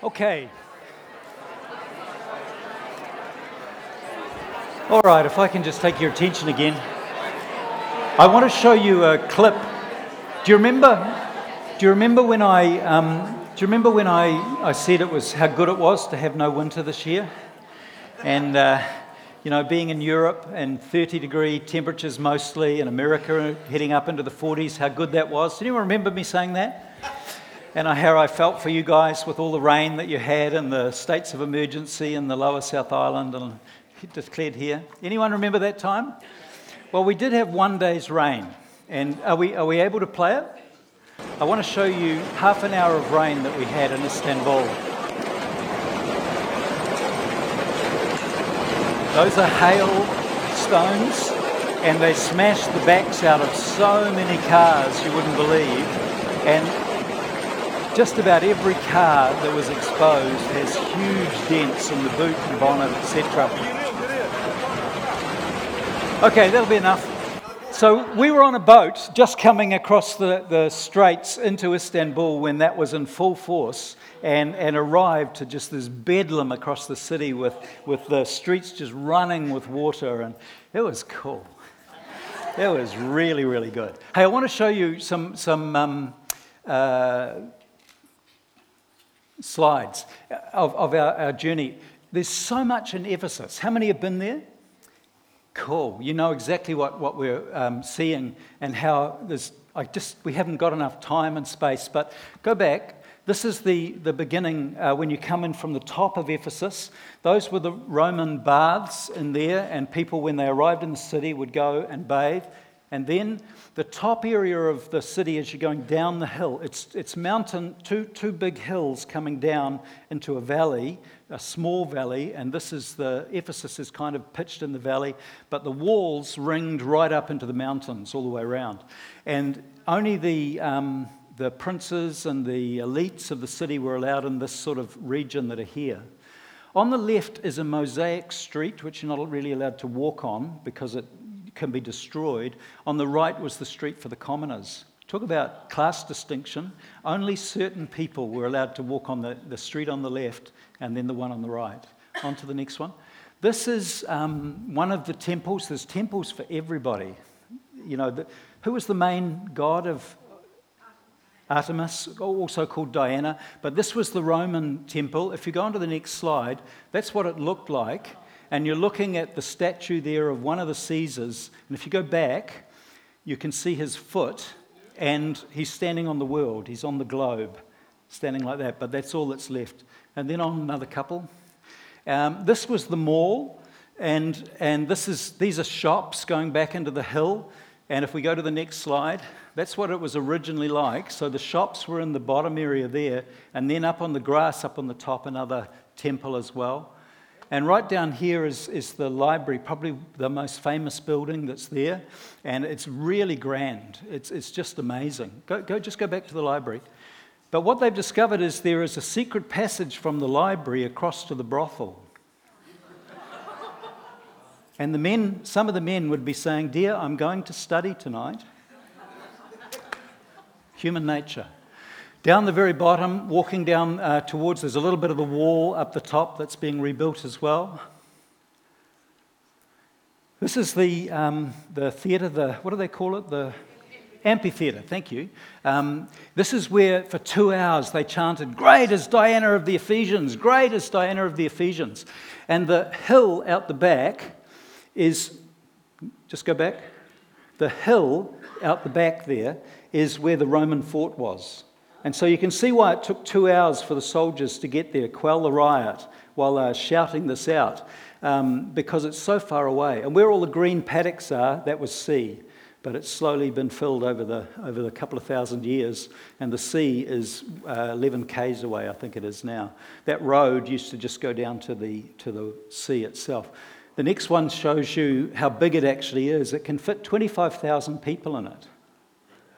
Okay. All right, if I can just take your attention again. I want to show you a clip. Do you remember? Do you remember when I? Um, do you remember when I, I said it was how good it was to have no winter this year, and uh, you know being in Europe and 30 degree temperatures mostly, in America heading up into the 40s, how good that was. Did anyone remember me saying that? And how I felt for you guys with all the rain that you had and the states of emergency in the lower South Island and declared here. Anyone remember that time? Well, we did have one day's rain, and are we, are we able to play it? I want to show you half an hour of rain that we had in Istanbul. Those are hail stones, and they smashed the backs out of so many cars you wouldn't believe. And just about every car that was exposed has huge dents in the boot and bonnet, etc. Okay, that'll be enough. So we were on a boat just coming across the, the straits into Istanbul when that was in full force and, and arrived to just this bedlam across the city with, with the streets just running with water. And it was cool. It was really, really good. Hey, I want to show you some, some um, uh, slides of, of our, our journey. There's so much in Ephesus. How many have been there? Cool. You know exactly what, what we're um, seeing and how there's, I just, we haven't got enough time and space, but go back. This is the, the beginning uh, when you come in from the top of Ephesus. Those were the Roman baths in there, and people, when they arrived in the city, would go and bathe. And then the top area of the city, as you're going down the hill, it's, it's mountain, two, two big hills coming down into a valley, a small valley, and this is the, Ephesus is kind of pitched in the valley, but the walls ringed right up into the mountains all the way around. And only the, um, the princes and the elites of the city were allowed in this sort of region that are here. On the left is a mosaic street, which you're not really allowed to walk on because it can be destroyed. On the right was the street for the commoners. Talk about class distinction. Only certain people were allowed to walk on the, the street on the left and then the one on the right. On to the next one. This is um, one of the temples. There's temples for everybody. You know, the, who was the main god of Artemis, also called Diana? But this was the Roman temple. If you go on to the next slide, that's what it looked like and you're looking at the statue there of one of the Caesars, and if you go back, you can see his foot, and he's standing on the world, he's on the globe, standing like that, but that's all that's left. And then on another couple. Um, this was the mall, and, and this is, these are shops going back into the hill. And if we go to the next slide, that's what it was originally like. So the shops were in the bottom area there, and then up on the grass, up on the top, another temple as well. And right down here is, is the library, probably the most famous building that's there. And it's really grand. It's, it's just amazing. Go, go, just go back to the library. But what they've discovered is there is a secret passage from the library across to the brothel. and the men, some of the men would be saying, Dear, I'm going to study tonight. Human nature. Down the very bottom, walking down uh, towards, there's a little bit of the wall up the top that's being rebuilt as well. This is the, um, the theatre, the, what do they call it? The amphitheatre, thank you. Um, this is where for two hours they chanted, Great is Diana of the Ephesians, great is Diana of the Ephesians. And the hill out the back is, just go back, the hill out the back there is where the Roman fort was. And so you can see why it took two hours for the soldiers to get there, quell the riot while they're shouting this out, um, because it's so far away. And where all the green paddocks are, that was sea. But it's slowly been filled over the, over the couple of thousand years, and the sea is uh, 11 k's away, I think it is now. That road used to just go down to the, to the sea itself. The next one shows you how big it actually is. It can fit 25,000 people in it.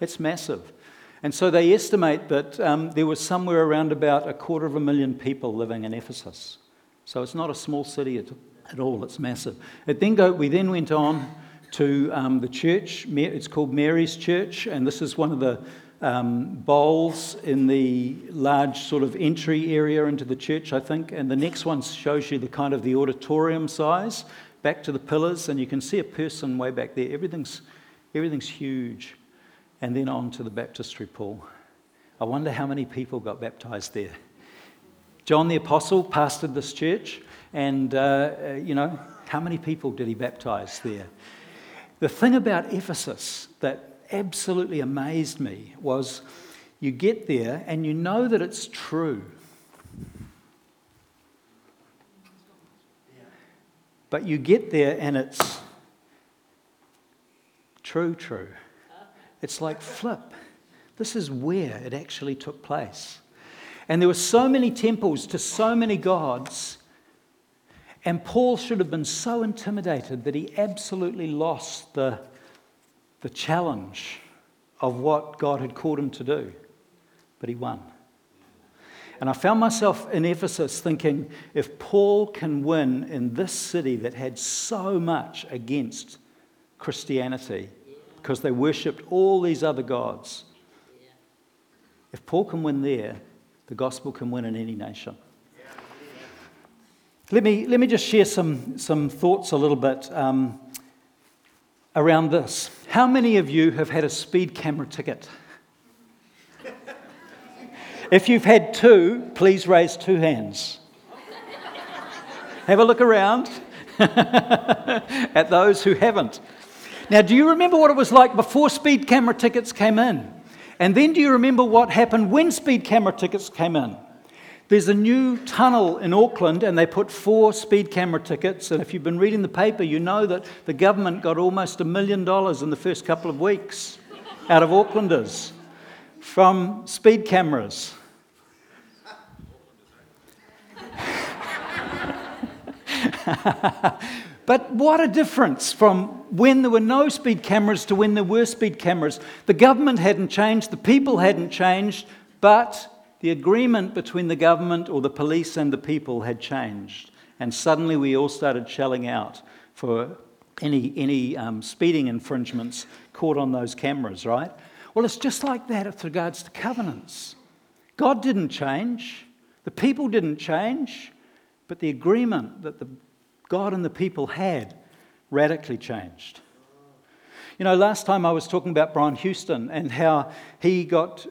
It's massive. And so they estimate that um, there was somewhere around about a quarter of a million people living in Ephesus. So it's not a small city at, at all, it's massive. It then go, we then went on to um, the church. It's called Mary's Church, and this is one of the um, bowls in the large sort of entry area into the church, I think. And the next one shows you the kind of the auditorium size back to the pillars, and you can see a person way back there. Everything's, everything's huge. And then on to the baptistry pool. I wonder how many people got baptized there. John the Apostle pastored this church, and, uh, uh you know, how many people did he baptize there? The thing about Ephesus that absolutely amazed me was you get there and you know that it's true. But you get there and it's true, true. It's like flip. This is where it actually took place. And there were so many temples to so many gods and Paul should have been so intimidated that he absolutely lost the, the challenge of what God had called him to do. But he won. And I found myself in Ephesus thinking if Paul can win in this city that had so much against Christianity because they worshipped all these other gods, if Paul can win there, the gospel can win in any nation. Let me, let me just share some, some thoughts a little bit um, around this. How many of you have had a speed camera ticket? if you've had two, please raise two hands. Have a look around at those who haven't. Now, do you remember what it was like before speed camera tickets came in? And then do you remember what happened when speed camera tickets came in? There's a new tunnel in Auckland, and they put four speed camera tickets. And if you've been reading the paper, you know that the government got almost a million dollars in the first couple of weeks out of Aucklanders from speed cameras. but what a difference from when there were no speed cameras to when there were speed cameras. The government hadn't changed, the people hadn't changed, but the agreement between the government or the police and the people had changed. And suddenly we all started shelling out for any, any um, speeding infringements caught on those cameras, right? Well, it's just like that with regards to covenants. God didn't change, the people didn't change, but the agreement that the God and the people had radically changed. You know, last time I was talking about Brian Houston and how he got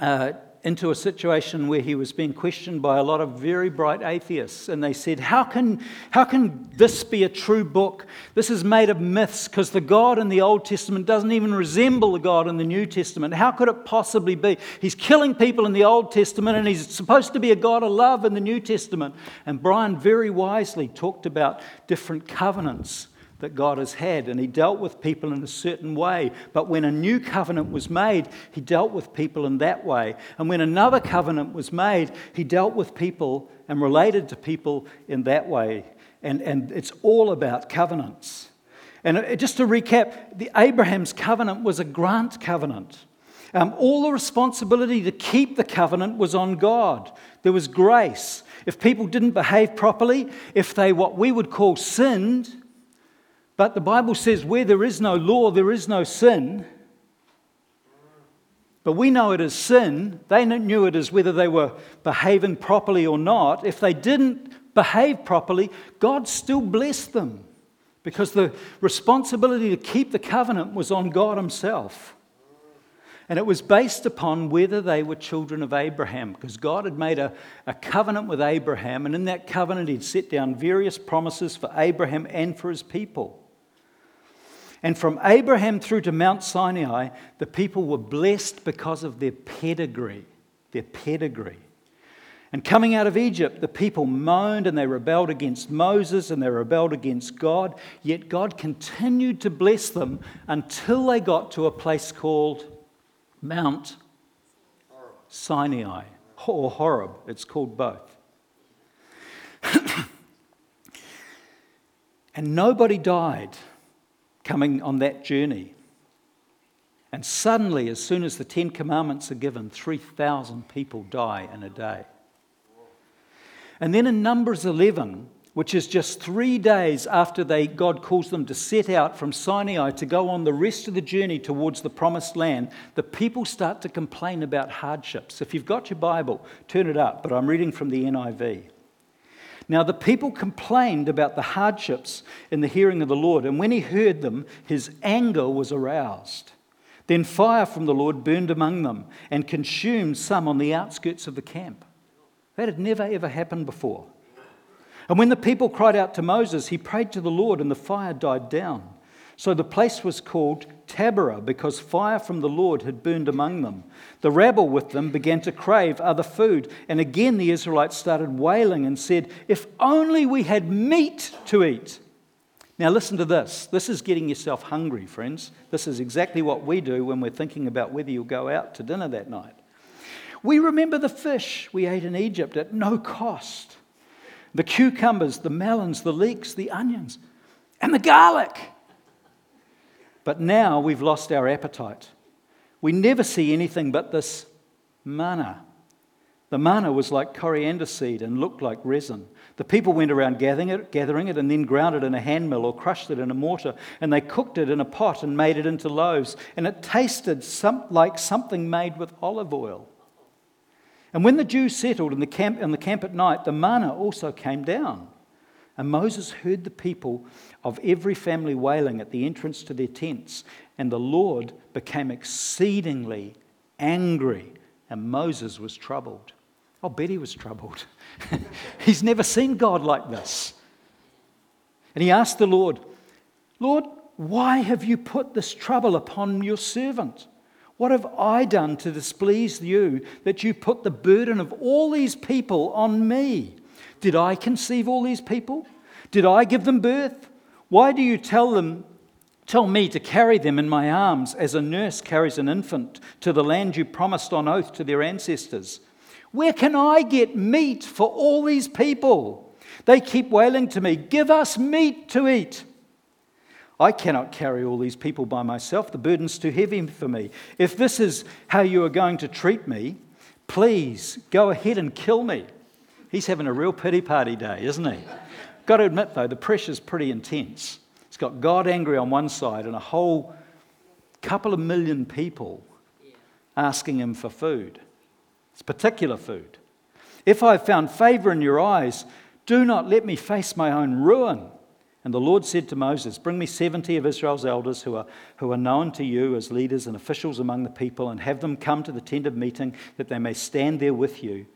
uh, into a situation where he was being questioned by a lot of very bright atheists. And they said, How can, how can this be a true book? This is made of myths because the God in the Old Testament doesn't even resemble the God in the New Testament. How could it possibly be? He's killing people in the Old Testament and he's supposed to be a God of love in the New Testament. And Brian very wisely talked about different covenants that God has had, and He dealt with people in a certain way. But when a new covenant was made, He dealt with people in that way. And when another covenant was made, He dealt with people and related to people in that way. And, and it's all about covenants. And uh, just to recap, the Abraham's covenant was a grant covenant. Um, all the responsibility to keep the covenant was on God. There was grace. If people didn't behave properly, if they what we would call sinned, but the Bible says, where there is no law, there is no sin. But we know it as sin. They knew it as whether they were behaving properly or not. If they didn't behave properly, God still blessed them because the responsibility to keep the covenant was on God Himself. And it was based upon whether they were children of Abraham, because God had made a, a covenant with Abraham, and in that covenant, He'd set down various promises for Abraham and for His people. And from Abraham through to Mount Sinai, the people were blessed because of their pedigree. Their pedigree. And coming out of Egypt, the people moaned and they rebelled against Moses and they rebelled against God. Yet God continued to bless them until they got to a place called Mount Sinai or Horeb. It's called both. and nobody died coming on that journey. And suddenly, as soon as the Ten Commandments are given, 3,000 people die in a day. And then in Numbers 11, which is just three days after they, God calls them to set out from Sinai to go on the rest of the journey towards the promised land, the people start to complain about hardships. If you've got your Bible, turn it up, but I'm reading from the NIV. Now, the people complained about the hardships in the hearing of the Lord, and when he heard them, his anger was aroused. Then fire from the Lord burned among them and consumed some on the outskirts of the camp. That had never ever happened before. And when the people cried out to Moses, he prayed to the Lord, and the fire died down. So the place was called Taberah, because fire from the Lord had burned among them. The rabble with them began to crave other food. And again the Israelites started wailing and said, If only we had meat to eat. Now, listen to this. This is getting yourself hungry, friends. This is exactly what we do when we're thinking about whether you'll go out to dinner that night. We remember the fish we ate in Egypt at no cost the cucumbers, the melons, the leeks, the onions, and the garlic. But now we've lost our appetite. We never see anything but this manna. The manna was like coriander seed and looked like resin. The people went around gathering it, gathering it and then ground it in a hand mill or crushed it in a mortar, and they cooked it in a pot and made it into loaves. And it tasted some, like something made with olive oil. And when the Jews settled in the camp, in the camp at night, the manna also came down. And Moses heard the people of every family wailing at the entrance to their tents. And the Lord became exceedingly angry, and Moses was troubled. Oh, I'll bet he was troubled. He's never seen God like this. And he asked the Lord, Lord, why have you put this trouble upon your servant? What have I done to displease you that you put the burden of all these people on me? Did I conceive all these people? Did I give them birth? Why do you tell them tell me to carry them in my arms as a nurse carries an infant to the land you promised on oath to their ancestors? Where can I get meat for all these people? They keep wailing to me, Give us meat to eat. I cannot carry all these people by myself. The burden's too heavy for me. If this is how you are going to treat me, please go ahead and kill me. He's having a real pity party day, isn't he? Got to admit, though, the pressure's pretty intense. It's got God angry on one side and a whole couple of million people asking him for food. It's particular food. If I've found favor in your eyes, do not let me face my own ruin. And the Lord said to Moses, Bring me 70 of Israel's elders who are, who are known to you as leaders and officials among the people, and have them come to the tent of meeting that they may stand there with you.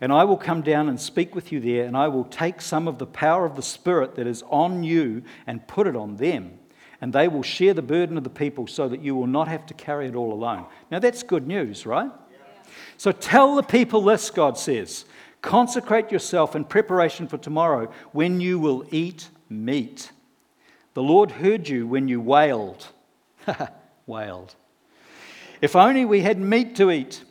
And I will come down and speak with you there, and I will take some of the power of the Spirit that is on you and put it on them. And they will share the burden of the people so that you will not have to carry it all alone. Now, that's good news, right? Yeah. So tell the people this, God says consecrate yourself in preparation for tomorrow when you will eat meat. The Lord heard you when you wailed. wailed. If only we had meat to eat.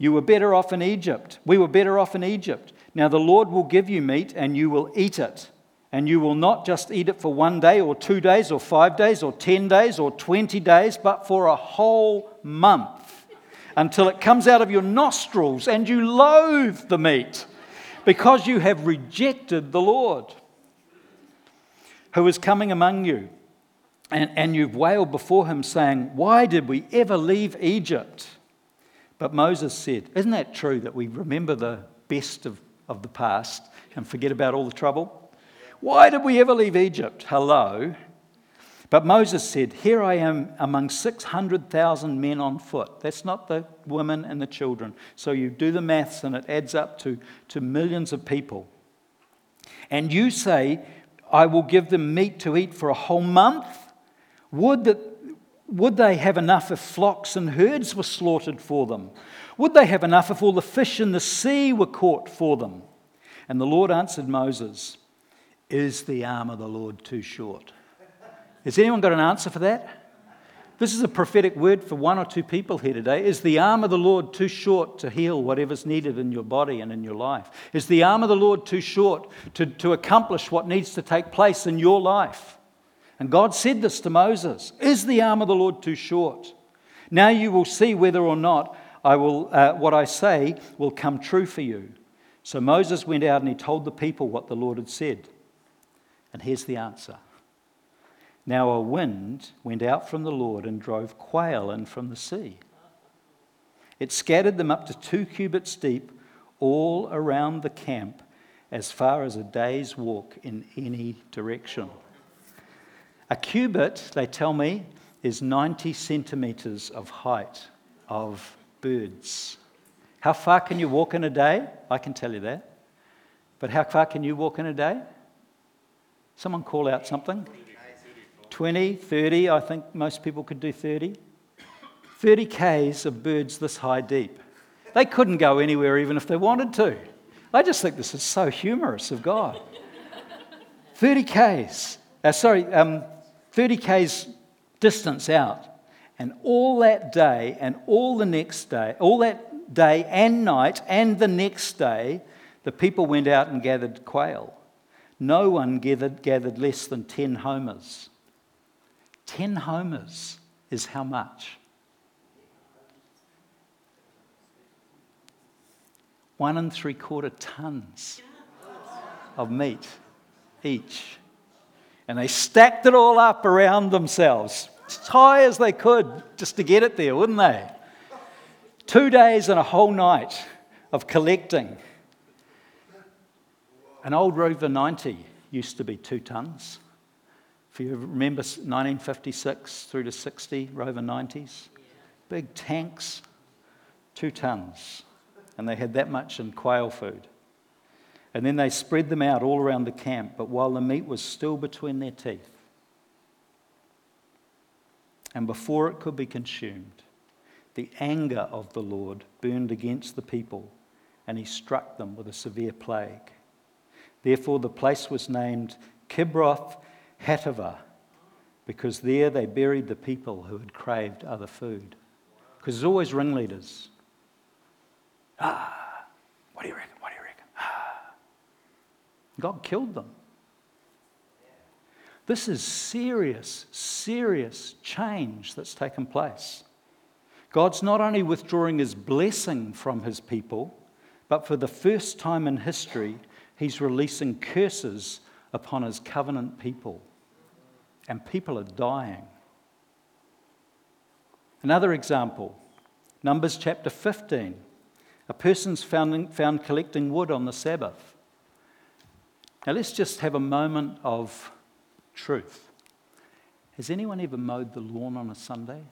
You were better off in Egypt. We were better off in Egypt. Now the Lord will give you meat and you will eat it. And you will not just eat it for one day or two days or five days or 10 days or 20 days, but for a whole month until it comes out of your nostrils and you loathe the meat because you have rejected the Lord who is coming among you. And, and you've wailed before him, saying, Why did we ever leave Egypt? But Moses said, Isn't that true that we remember the best of, of the past and forget about all the trouble? Why did we ever leave Egypt? Hello. But Moses said, Here I am among 600,000 men on foot. That's not the women and the children. So you do the maths and it adds up to, to millions of people. And you say, I will give them meat to eat for a whole month. Would, that, would they have enough if flocks and herds were slaughtered for them? Would they have enough if all the fish in the sea were caught for them? And the Lord answered Moses, Is the arm of the Lord too short? Has anyone got an answer for that? This is a prophetic word for one or two people here today. Is the arm of the Lord too short to heal whatever's needed in your body and in your life? Is the arm of the Lord too short to, to accomplish what needs to take place in your life? And God said this to Moses Is the arm of the Lord too short? Now you will see whether or not I will, uh, what I say will come true for you. So Moses went out and he told the people what the Lord had said. And here's the answer. Now a wind went out from the Lord and drove quail in from the sea. It scattered them up to two cubits deep all around the camp as far as a day's walk in any direction. A cubit, they tell me, is 90 centimetres of height of birds. How far can you walk in a day? I can tell you that. But how far can you walk in a day? Someone call out something. 20, 30, I think most people could do 30. 30 Ks of birds this high deep. They couldn't go anywhere even if they wanted to. I just think this is so humorous of God. 30 Ks, uh, sorry, um, 30 Ks distance out. And all that day and all the next day, all that day and night and the next day, the people went out and gathered quail. No one gathered, gathered less than 10 homers. 10 homers is how much? one and three quarter tons of meat each. And they stacked it all up around themselves, as high as they could, just to get it there, wouldn't they? Two days and a whole night of collecting. An old Rover 90 used to be two tons. If you remember 1956 through to 60 Rover 90s, big tanks, two tons and they had that much in quail food. And then they spread them out all around the camp, but while the meat was still between their teeth, and before it could be consumed, the anger of the Lord burned against the people, and he struck them with a severe plague. Therefore, the place was named Kibroth Hattaavah, because there they buried the people who had craved other food. Because there's always ringleaders. Ah, what do you reckon? What do you reckon? Ah. God killed them. This is serious, serious change that's taken place. God's not only withdrawing his blessing from his people, but for the first time in history, he's releasing curses upon his covenant people. And people are dying. Another example Numbers chapter 15. A person's found, found collecting wood on the Sabbath. Now let's just have a moment of truth. Has anyone ever mowed the lawn on a Sunday?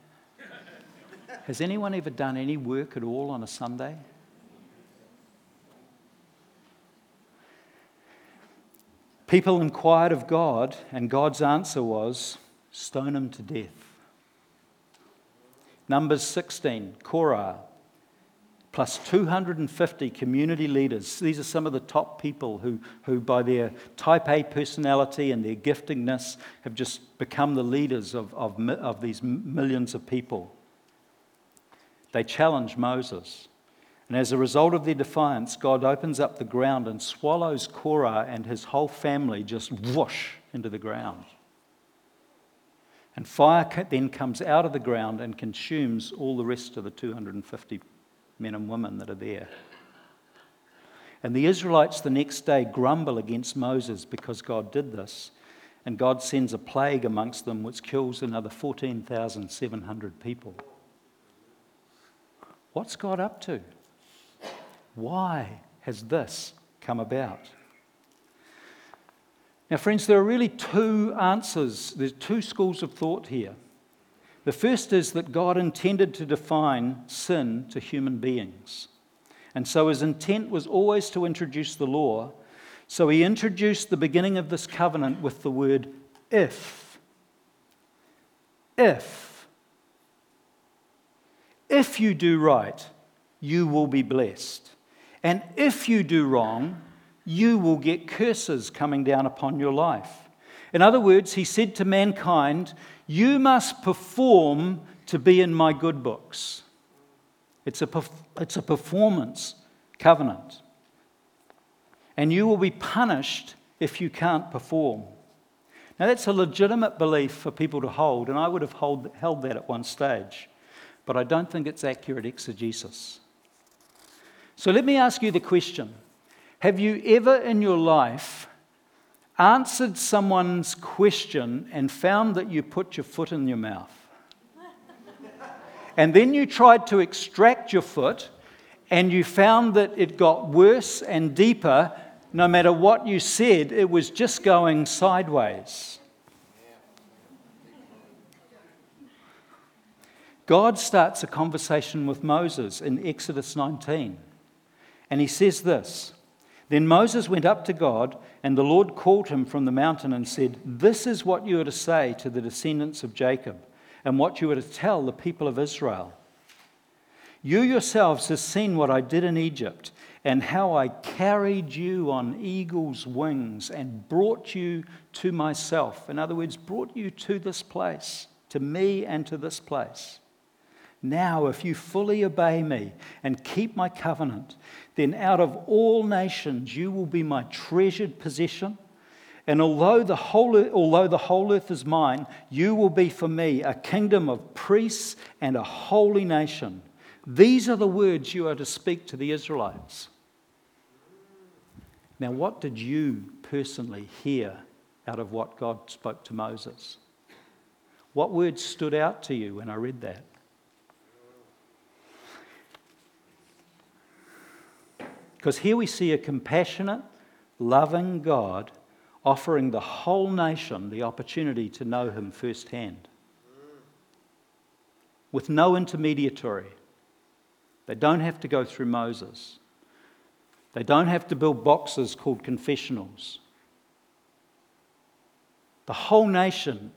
Has anyone ever done any work at all on a Sunday? People inquired of God, and God's answer was stone him to death. Numbers 16, Korah, plus 250 community leaders. These are some of the top people who, who, by their type A personality and their giftingness, have just become the leaders of, of, of these millions of people. They challenge Moses. And as a result of their defiance, God opens up the ground and swallows Korah and his whole family just whoosh into the ground. And fire then comes out of the ground and consumes all the rest of the 250 men and women that are there. And the Israelites the next day grumble against Moses because God did this. And God sends a plague amongst them which kills another 14,700 people. What's God up to? Why has this come about? Now, friends, there are really two answers. There's two schools of thought here. The first is that God intended to define sin to human beings. And so his intent was always to introduce the law. So he introduced the beginning of this covenant with the word if. If. If you do right, you will be blessed. And if you do wrong, you will get curses coming down upon your life. In other words, he said to mankind, You must perform to be in my good books. It's a, it's a performance covenant. And you will be punished if you can't perform. Now, that's a legitimate belief for people to hold, and I would have hold, held that at one stage, but I don't think it's accurate exegesis. So let me ask you the question Have you ever in your life answered someone's question and found that you put your foot in your mouth. and then you tried to extract your foot and you found that it got worse and deeper. No matter what you said, it was just going sideways. God starts a conversation with Moses in Exodus 19. And he says this Then Moses went up to God, and the Lord called him from the mountain and said, This is what you are to say to the descendants of Jacob, and what you are to tell the people of Israel. You yourselves have seen what I did in Egypt, and how I carried you on eagle's wings and brought you to myself. In other words, brought you to this place, to me and to this place. Now, if you fully obey me and keep my covenant, then out of all nations you will be my treasured possession. And although the, whole, although the whole earth is mine, you will be for me a kingdom of priests and a holy nation. These are the words you are to speak to the Israelites. Now, what did you personally hear out of what God spoke to Moses? What words stood out to you when I read that? Because here we see a compassionate, loving God offering the whole nation the opportunity to know Him firsthand. With no intermediary. They don't have to go through Moses. They don't have to build boxes called confessionals. The whole nation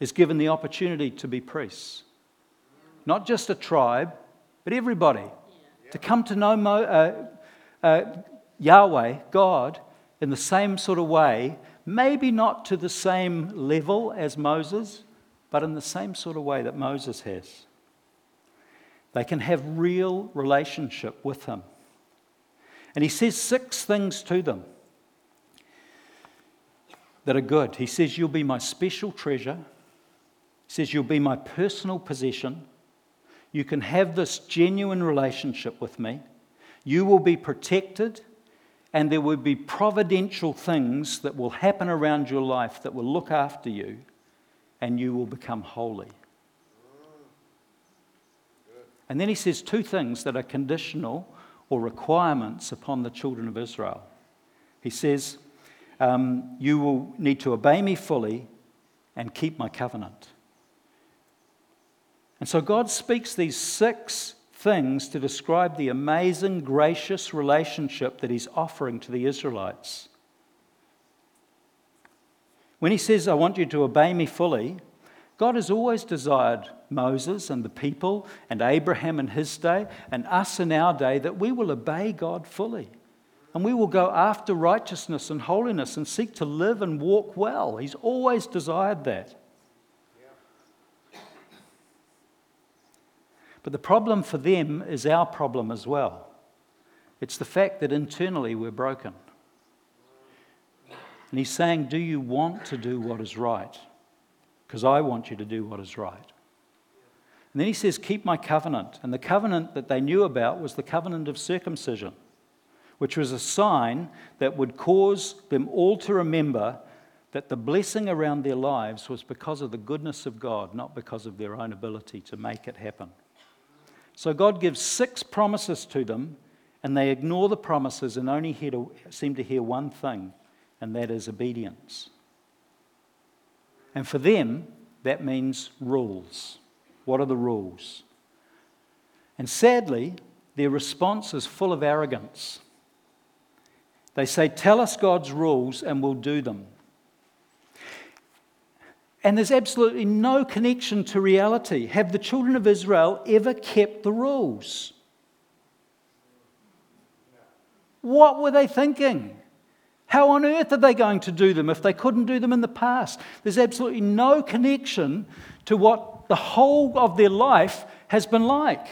is given the opportunity to be priests. Not just a tribe, but everybody. To come to know Mo, uh, uh, Yahweh, God, in the same sort of way, maybe not to the same level as Moses, but in the same sort of way that Moses has. They can have real relationship with him. And he says six things to them that are good. He says, You'll be my special treasure. He says, You'll be my personal possession. You can have this genuine relationship with me. You will be protected, and there will be providential things that will happen around your life that will look after you, and you will become holy. And then he says two things that are conditional or requirements upon the children of Israel. He says, um, You will need to obey me fully and keep my covenant. And so God speaks these six things to describe the amazing, gracious relationship that he's offering to the Israelites. When he says, I want you to obey me fully, God has always desired Moses and the people and Abraham in his day and us in our day that we will obey God fully. And we will go after righteousness and holiness and seek to live and walk well. He's always desired that. But the problem for them is our problem as well. It's the fact that internally we're broken. And he's saying, Do you want to do what is right? Because I want you to do what is right. And then he says, Keep my covenant. And the covenant that they knew about was the covenant of circumcision, which was a sign that would cause them all to remember that the blessing around their lives was because of the goodness of God, not because of their own ability to make it happen. So God gives six promises to them, and they ignore the promises and only to, seem to hear one thing, and that is obedience. And for them, that means rules. What are the rules? And sadly, their response is full of arrogance. They say, Tell us God's rules and we'll do them. And there's absolutely no connection to reality. Have the children of Israel ever kept the rules? What were they thinking? How on earth are they going to do them if they couldn't do them in the past? There's absolutely no connection to what the whole of their life has been like.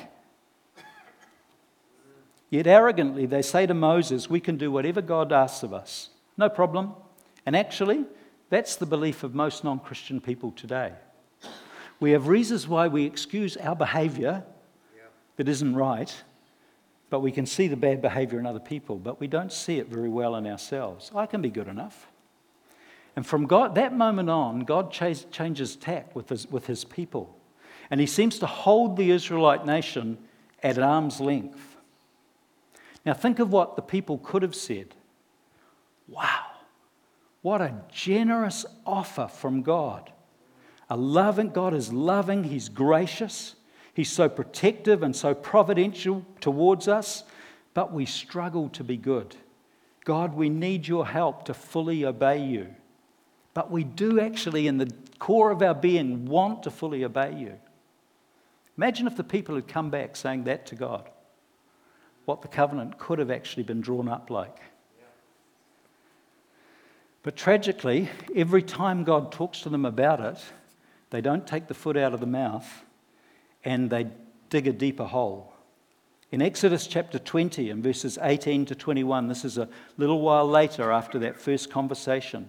Yet arrogantly, they say to Moses, We can do whatever God asks of us. No problem. And actually, that's the belief of most non Christian people today. We have reasons why we excuse our behavior that isn't right, but we can see the bad behavior in other people, but we don't see it very well in ourselves. I can be good enough. And from God, that moment on, God changes tack with his, with his people. And he seems to hold the Israelite nation at arm's length. Now, think of what the people could have said. Wow, what a generous offer from God. A loving God is loving, He's gracious, He's so protective and so providential towards us, but we struggle to be good. God, we need your help to fully obey you. But we do actually, in the core of our being, want to fully obey you. Imagine if the people had come back saying that to God, what the covenant could have actually been drawn up like. But tragically, every time God talks to them about it, they don't take the foot out of the mouth and they dig a deeper hole. In Exodus chapter 20 and verses 18 to 21, this is a little while later after that first conversation.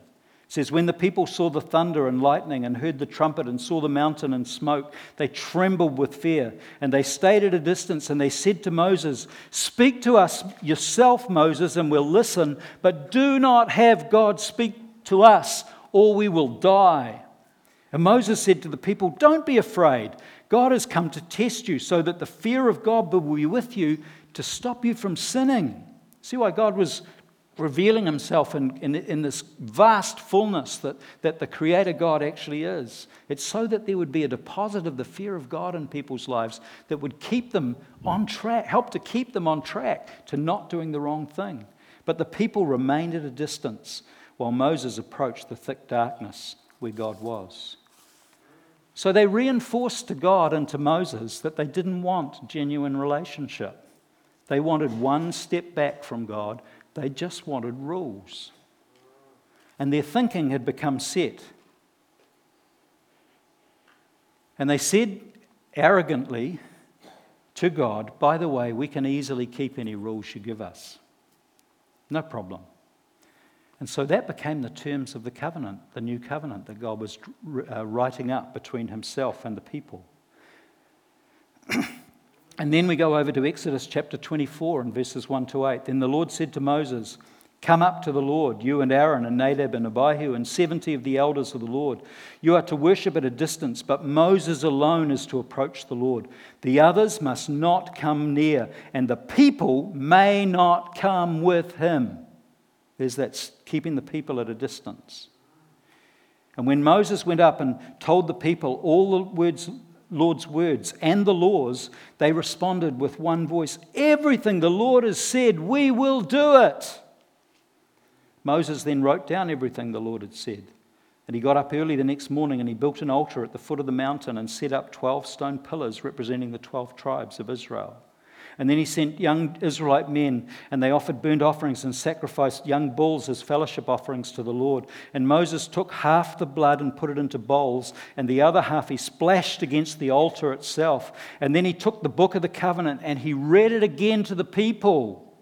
Says, When the people saw the thunder and lightning and heard the trumpet and saw the mountain and smoke, they trembled with fear. And they stayed at a distance and they said to Moses, Speak to us yourself, Moses, and we'll listen, but do not have God speak to us, or we will die. And Moses said to the people, Don't be afraid. God has come to test you so that the fear of God will be with you to stop you from sinning. See why God was revealing himself in, in, in, this vast fullness that, that the Creator God actually is. It's so that there would be a deposit of the fear of God in people's lives that would keep them on track, help to keep them on track to not doing the wrong thing. But the people remained at a distance while Moses approached the thick darkness where God was. So they reinforced to God and to Moses that they didn't want genuine relationship. They wanted one step back from God, they just wanted rules. And their thinking had become set. And they said arrogantly to God, By the way, we can easily keep any rules you give us. No problem. And so that became the terms of the covenant, the new covenant that God was uh, writing up between himself and the people. and then we go over to Exodus chapter 24 and verses 1 to 8. Then the Lord said to Moses, Come up to the Lord, you and Aaron and Nadab and Abihu and 70 of the elders of the Lord. You are to worship at a distance, but Moses alone is to approach the Lord. The others must not come near, and the people may not come with him. There's that keeping the people at a distance. And when Moses went up and told the people all the words, Lord's words and the laws, they responded with one voice Everything the Lord has said, we will do it. Moses then wrote down everything the Lord had said. And he got up early the next morning and he built an altar at the foot of the mountain and set up 12 stone pillars representing the 12 tribes of Israel. And then he sent young Israelite men, and they offered burnt offerings and sacrificed young bulls as fellowship offerings to the Lord. And Moses took half the blood and put it into bowls, and the other half he splashed against the altar itself. And then he took the book of the covenant and he read it again to the people.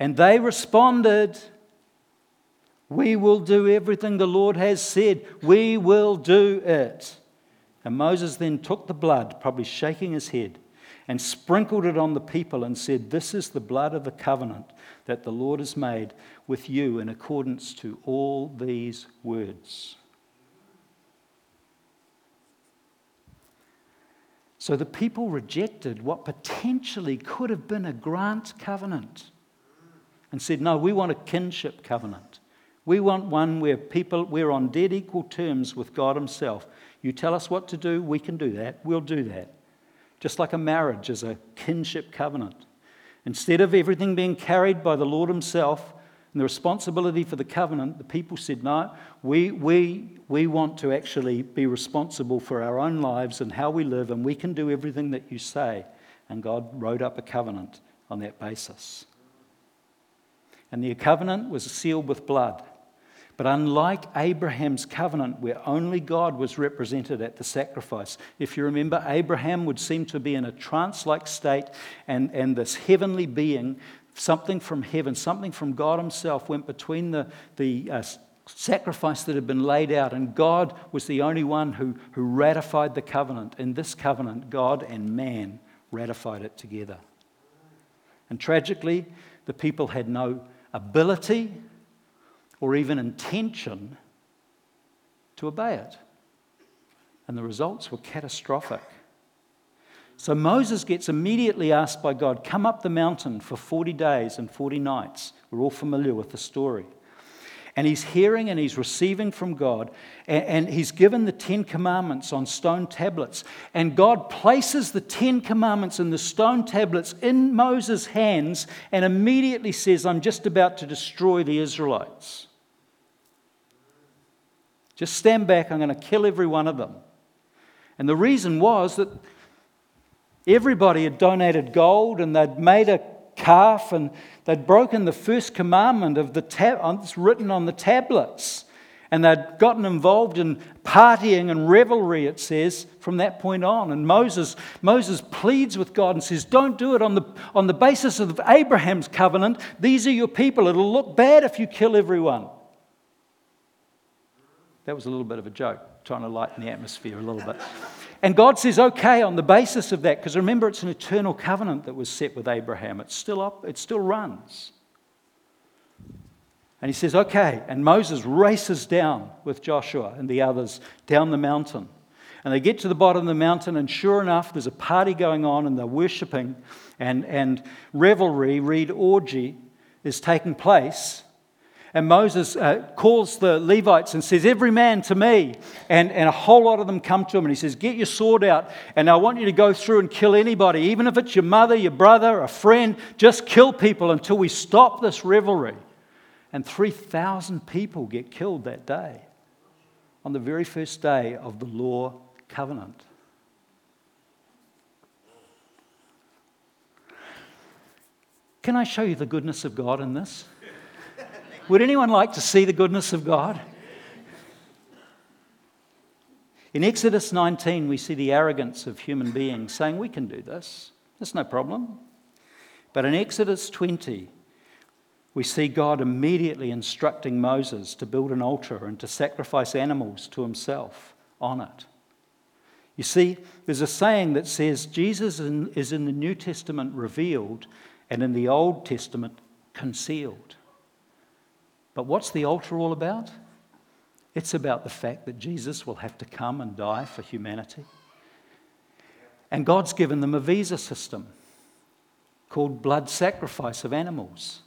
And they responded, We will do everything the Lord has said. We will do it. And Moses then took the blood, probably shaking his head and sprinkled it on the people and said, This is the blood of the covenant that the Lord has made with you in accordance to all these words. So the people rejected what potentially could have been a grant covenant and said, No, we want a kinship covenant. We want one where people, we're on dead equal terms with God Himself. You tell us what to do, we can do that, we'll do that just like a marriage is a kinship covenant. Instead of everything being carried by the Lord Himself and the responsibility for the covenant, the people said, No, we, we, we want to actually be responsible for our own lives and how we live, and we can do everything that you say. And God wrote up a covenant on that basis. And the covenant was sealed with blood. But unlike Abraham's covenant, where only God was represented at the sacrifice, if you remember, Abraham would seem to be in a trance like state, and, and this heavenly being, something from heaven, something from God Himself, went between the, the uh, sacrifice that had been laid out, and God was the only one who, who ratified the covenant. In this covenant, God and man ratified it together. And tragically, the people had no ability or even intention to obey it. And the results were catastrophic. So Moses gets immediately asked by God, Come up the mountain for 40 days and 40 nights. We're all familiar with the story. And he's hearing and he's receiving from God. And, he's given the Ten Commandments on stone tablets. And God places the Ten Commandments in the stone tablets in Moses' hands and immediately says, I'm just about to destroy the Israelites. Just stand back, I'm going to kill every one of them. And the reason was that everybody had donated gold and they'd made a calf and they'd broken the first commandment of the tab- it's written on the tablets. And they'd gotten involved in partying and revelry, it says, from that point on. And Moses, Moses pleads with God and says, Don't do it on the, on the basis of Abraham's covenant. These are your people. It'll look bad if you kill everyone. That was a little bit of a joke, trying to lighten the atmosphere a little bit. And God says, okay, on the basis of that, because remember, it's an eternal covenant that was set with Abraham. It's still up, it still runs. And he says, okay. And Moses races down with Joshua and the others down the mountain. And they get to the bottom of the mountain, and sure enough, there's a party going on, and they're worshipping, and, and revelry, read orgy, is taking place. And Moses uh, calls the Levites and says, Every man to me. And, and a whole lot of them come to him. And he says, Get your sword out. And I want you to go through and kill anybody, even if it's your mother, your brother, a friend. Just kill people until we stop this revelry. And 3,000 people get killed that day on the very first day of the law covenant. Can I show you the goodness of God in this? Would anyone like to see the goodness of God? In Exodus 19, we see the arrogance of human beings saying, We can do this, there's no problem. But in Exodus 20, we see God immediately instructing Moses to build an altar and to sacrifice animals to himself on it. You see, there's a saying that says Jesus is in the New Testament revealed and in the Old Testament concealed. But what's the altar all about? It's about the fact that Jesus will have to come and die for humanity. And God's given them a visa system called blood sacrifice of animals.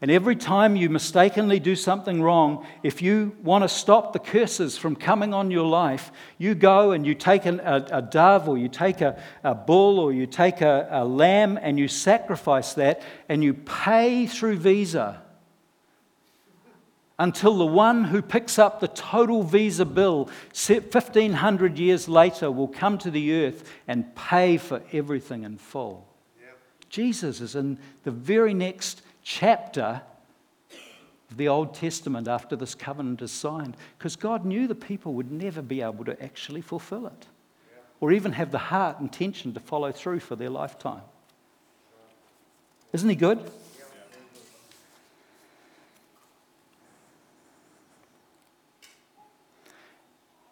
And every time you mistakenly do something wrong, if you want to stop the curses from coming on your life, you go and you take an, a, a, dove or you take a, a bull or you take a, a lamb and you sacrifice that and you pay through Visa until the one who picks up the total visa bill 1500 years later will come to the earth and pay for everything in full. Yep. Jesus is in the very next chapter of the Old Testament after this covenant is signed because God knew the people would never be able to actually fulfill it yep. or even have the heart intention to follow through for their lifetime. Isn't he good?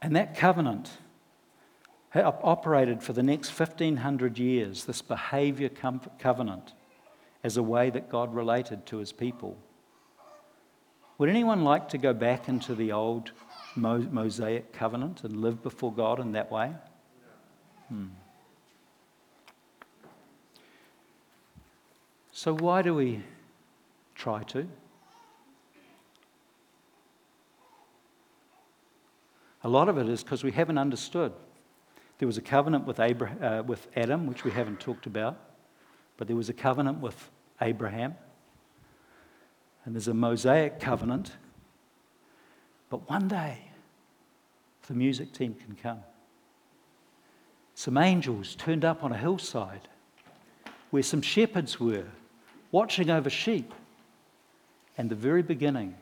And that covenant operated for the next 1500 years, this behavior covenant, as a way that God related to his people. Would anyone like to go back into the old Mosaic covenant and live before God in that way? Hmm. So, why do we try to? A lot of it is because we haven't understood. There was a covenant with, Abraham, uh, with Adam, which we haven't talked about, but there was a covenant with Abraham, and there's a Mosaic covenant. But one day, the music team can come. Some angels turned up on a hillside where some shepherds were watching over sheep. And the very beginning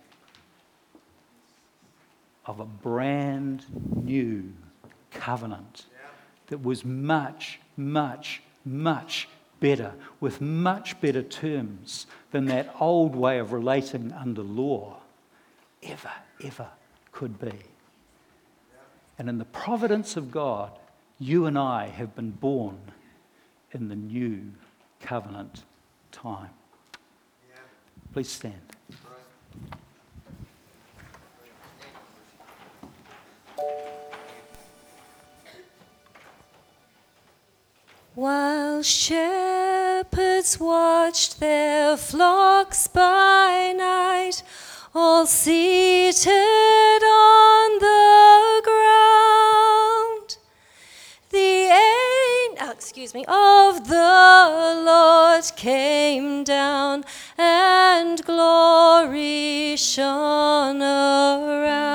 of a brand new covenant that was much, much, much better, with much better terms than that old way of relating under law ever, ever could be. And in the providence of God, you and I have been born in the new covenant time. Please stand. While shepherds watched their flocks by night, all seated on the ground, the angel, oh, excuse me, of the Lord came down, and glory shone around.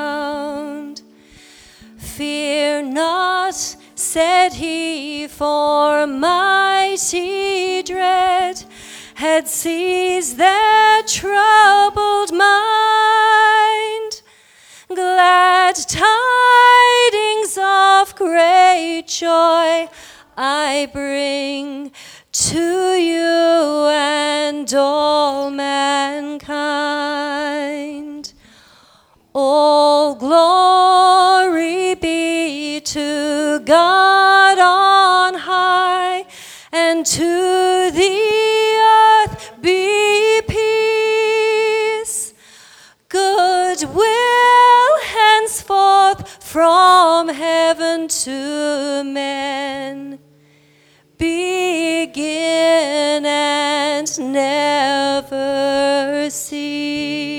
Said he, for mighty dread had seized their troubled mind. Glad tidings of great joy I bring to you and all mankind. All glory be to God on high, and to the earth be peace. Good will henceforth from heaven to men. Begin and never cease.